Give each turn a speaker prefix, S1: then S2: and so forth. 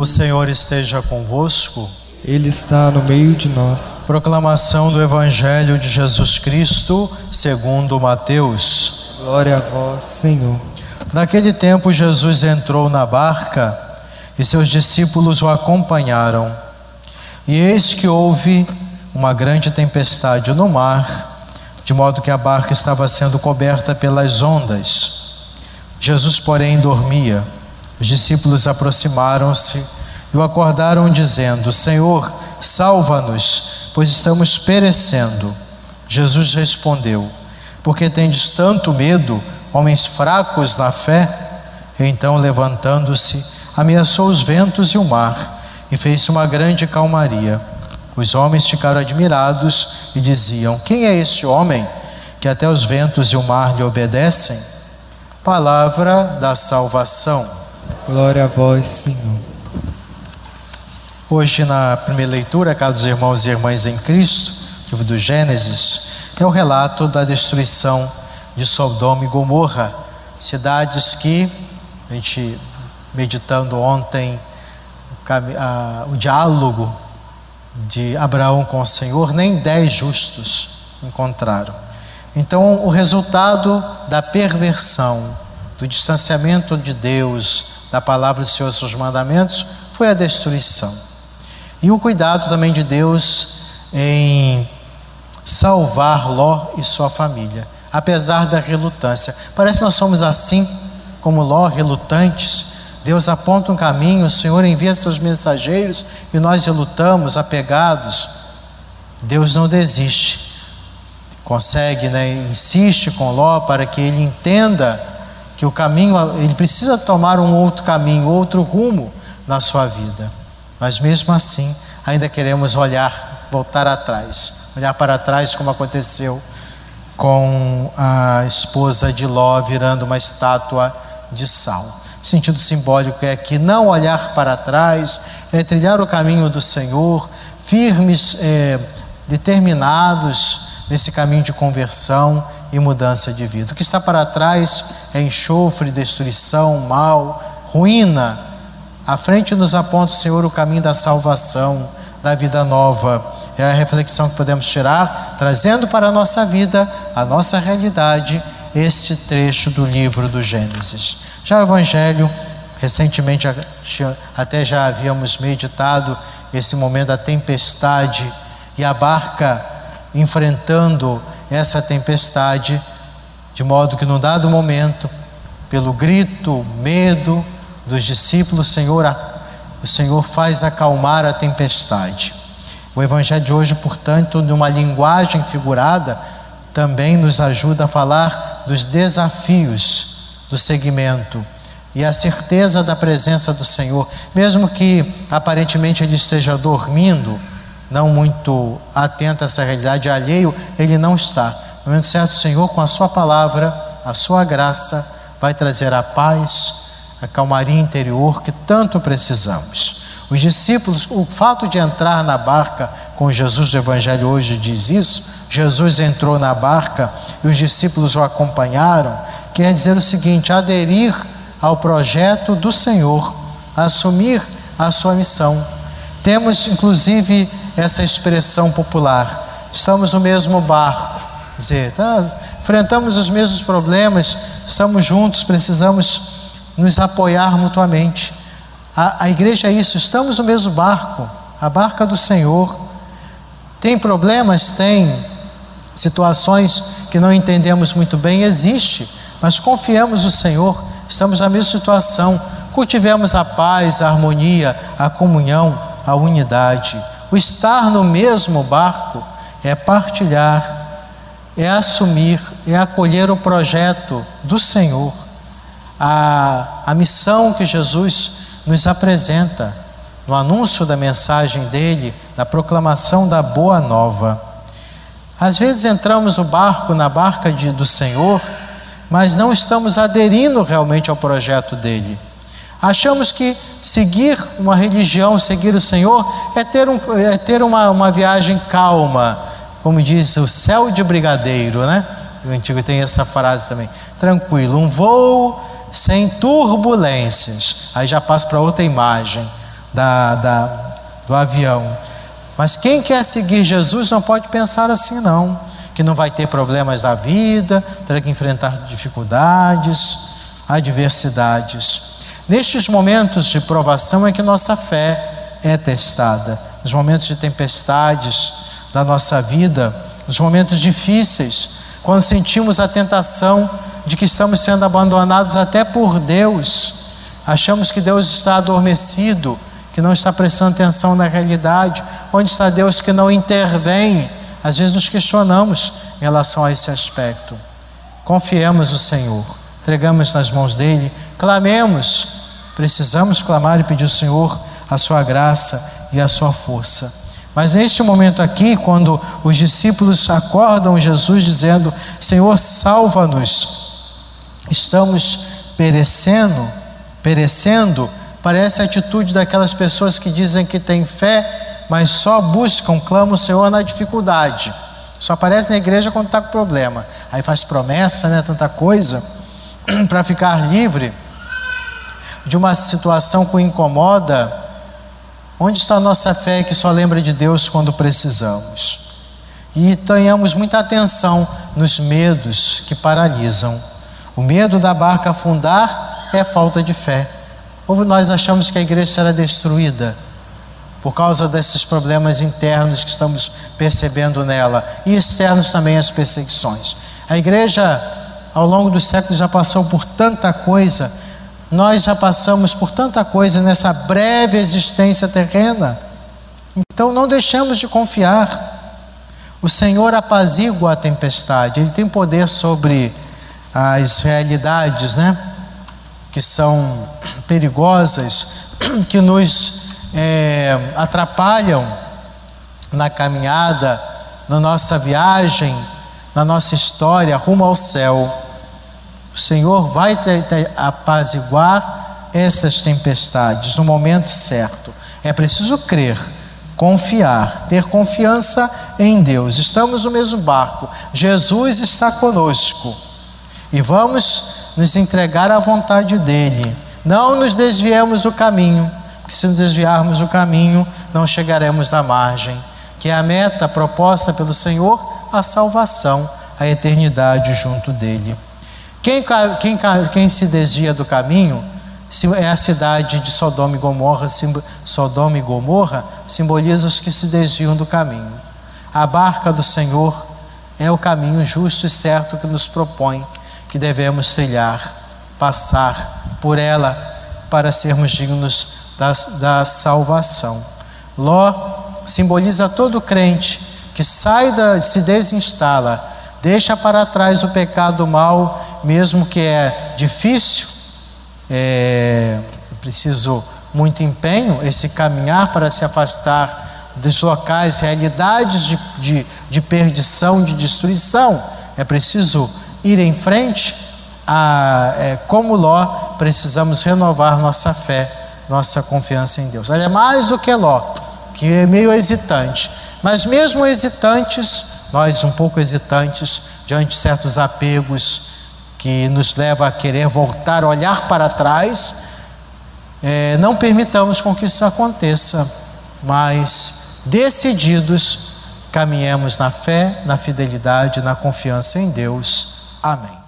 S1: O Senhor esteja convosco.
S2: Ele está no meio de nós.
S1: Proclamação do Evangelho de Jesus Cristo, segundo Mateus.
S2: Glória a vós, Senhor.
S1: Naquele tempo, Jesus entrou na barca e seus discípulos o acompanharam. E eis que houve uma grande tempestade no mar, de modo que a barca estava sendo coberta pelas ondas. Jesus, porém, dormia. Os discípulos aproximaram-se e o acordaram, dizendo: Senhor, salva-nos, pois estamos perecendo. Jesus respondeu: Por que tendes tanto medo, homens fracos na fé? Então, levantando-se, ameaçou os ventos e o mar, e fez uma grande calmaria. Os homens ficaram admirados e diziam: Quem é esse homem que até os ventos e o mar lhe obedecem? Palavra da salvação.
S2: Glória a vós, Senhor.
S1: Hoje, na primeira leitura, caros irmãos e irmãs em Cristo, livro do Gênesis, é o relato da destruição de Sodoma e Gomorra, cidades que, a gente meditando ontem o, diálogo de Abraão com o Senhor, nem dez justos encontraram. Então, o resultado da perversão, do distanciamento de Deus, da palavra do Senhor, seus mandamentos, foi a destruição. E o cuidado também de Deus em salvar Ló e sua família, apesar da relutância. Parece que nós somos assim, como Ló, relutantes. Deus aponta um caminho, o Senhor envia seus mensageiros e nós relutamos, apegados. Deus não desiste. Consegue, né? insiste com Ló para que ele entenda que o caminho, ele precisa tomar um outro caminho, outro rumo na sua vida. Mas mesmo assim, ainda queremos olhar, voltar atrás, olhar para trás como aconteceu com a esposa de Ló virando uma estátua de sal. O sentido simbólico é que não olhar para trás é trilhar o caminho do Senhor, firmes, é, determinados nesse caminho de conversão e mudança de vida. O que está para trás é enxofre, destruição, mal, ruína. À frente nos aponta o Senhor o caminho da salvação, da vida nova. É a reflexão que podemos tirar, trazendo para a nossa vida, a nossa realidade, este trecho do livro do Gênesis. Já o Evangelho, recentemente até já havíamos meditado esse momento da tempestade e a barca enfrentando essa tempestade, de modo que, num dado momento, pelo grito, medo dos discípulos, Senhor, o Senhor faz acalmar a tempestade. O Evangelho de hoje, portanto, numa linguagem figurada, também nos ajuda a falar dos desafios do segmento e a certeza da presença do Senhor, mesmo que aparentemente ele esteja dormindo, não muito atento a essa realidade alheio, ele não está. No momento certo, o Senhor, com a Sua palavra, a Sua graça, vai trazer a paz, a calmaria interior que tanto precisamos. Os discípulos, o fato de entrar na barca com Jesus, o Evangelho hoje diz isso, Jesus entrou na barca e os discípulos o acompanharam, quer dizer o seguinte: aderir ao projeto do Senhor, assumir a sua missão. Temos, inclusive, essa expressão popular. Estamos no mesmo barco, dizer, tá, enfrentamos os mesmos problemas, estamos juntos, precisamos nos apoiar mutuamente. A, a igreja é isso, estamos no mesmo barco, a barca do Senhor. Tem problemas? Tem. Situações que não entendemos muito bem, existe, mas confiamos no Senhor, estamos na mesma situação. Cultivemos a paz, a harmonia, a comunhão, a unidade. O estar no mesmo barco é partilhar, é assumir, é acolher o projeto do Senhor, a, a missão que Jesus nos apresenta no anúncio da mensagem dele, na proclamação da boa nova. Às vezes entramos no barco, na barca de, do Senhor, mas não estamos aderindo realmente ao projeto dele. Achamos que seguir uma religião, seguir o Senhor, é ter, um, é ter uma, uma viagem calma, como diz o céu de brigadeiro, né? O antigo tem essa frase também. Tranquilo, um voo sem turbulências. Aí já passa para outra imagem. da, da, do avião. Mas quem quer seguir Jesus não pode pensar assim, não. Que não vai ter problemas da vida, terá que enfrentar dificuldades, adversidades. Nestes momentos de provação é que nossa fé é testada. Nos momentos de tempestades da nossa vida, nos momentos difíceis, quando sentimos a tentação de que estamos sendo abandonados até por Deus, achamos que Deus está adormecido, que não está prestando atenção na realidade, onde está Deus que não intervém? Às vezes nos questionamos em relação a esse aspecto. Confiemos no Senhor, entregamos nas mãos dele, clamemos, precisamos clamar e pedir ao Senhor a sua graça e a sua força. Mas neste momento aqui, quando os discípulos acordam Jesus dizendo: Senhor, salva-nos, estamos perecendo, perecendo, parece a atitude daquelas pessoas que dizem que têm fé, mas só buscam, clamam o Senhor na dificuldade. Só aparece na igreja quando está com problema. Aí faz promessa, né, tanta coisa, para ficar livre de uma situação que o incomoda Onde está a nossa fé que só lembra de Deus quando precisamos? E tenhamos muita atenção nos medos que paralisam. O medo da barca afundar é falta de fé. Ou nós achamos que a igreja será destruída por causa desses problemas internos que estamos percebendo nela e externos também as perseguições. A igreja, ao longo dos séculos, já passou por tanta coisa nós já passamos por tanta coisa nessa breve existência terrena. Então não deixamos de confiar. O Senhor apazigua a tempestade, Ele tem poder sobre as realidades, né? Que são perigosas, que nos é, atrapalham na caminhada, na nossa viagem, na nossa história rumo ao céu. O Senhor vai apaziguar essas tempestades no momento certo. É preciso crer, confiar, ter confiança em Deus. Estamos no mesmo barco. Jesus está conosco. E vamos nos entregar à vontade dele. Não nos desviemos do caminho, porque se nos desviarmos do caminho, não chegaremos na margem, que é a meta proposta pelo Senhor, a salvação, a eternidade junto dele. Quem, quem, quem se desvia do caminho é a cidade de Sodoma e Gomorra, Sodoma e Gomorra simboliza os que se desviam do caminho. A barca do Senhor é o caminho justo e certo que nos propõe, que devemos trilhar, passar por ela para sermos dignos da, da salvação. Ló simboliza todo crente que sai da, se desinstala, deixa para trás o pecado mal mesmo que é difícil, é preciso muito empenho, esse caminhar para se afastar dos locais, realidades de, de, de perdição, de destruição. É preciso ir em frente. A, é, como Ló, precisamos renovar nossa fé, nossa confiança em Deus. Ele é mais do que Ló, que é meio hesitante. Mas mesmo hesitantes, nós um pouco hesitantes diante de certos apegos, que nos leva a querer voltar, olhar para trás, é, não permitamos com que isso aconteça, mas decididos caminhemos na fé, na fidelidade, na confiança em Deus. Amém.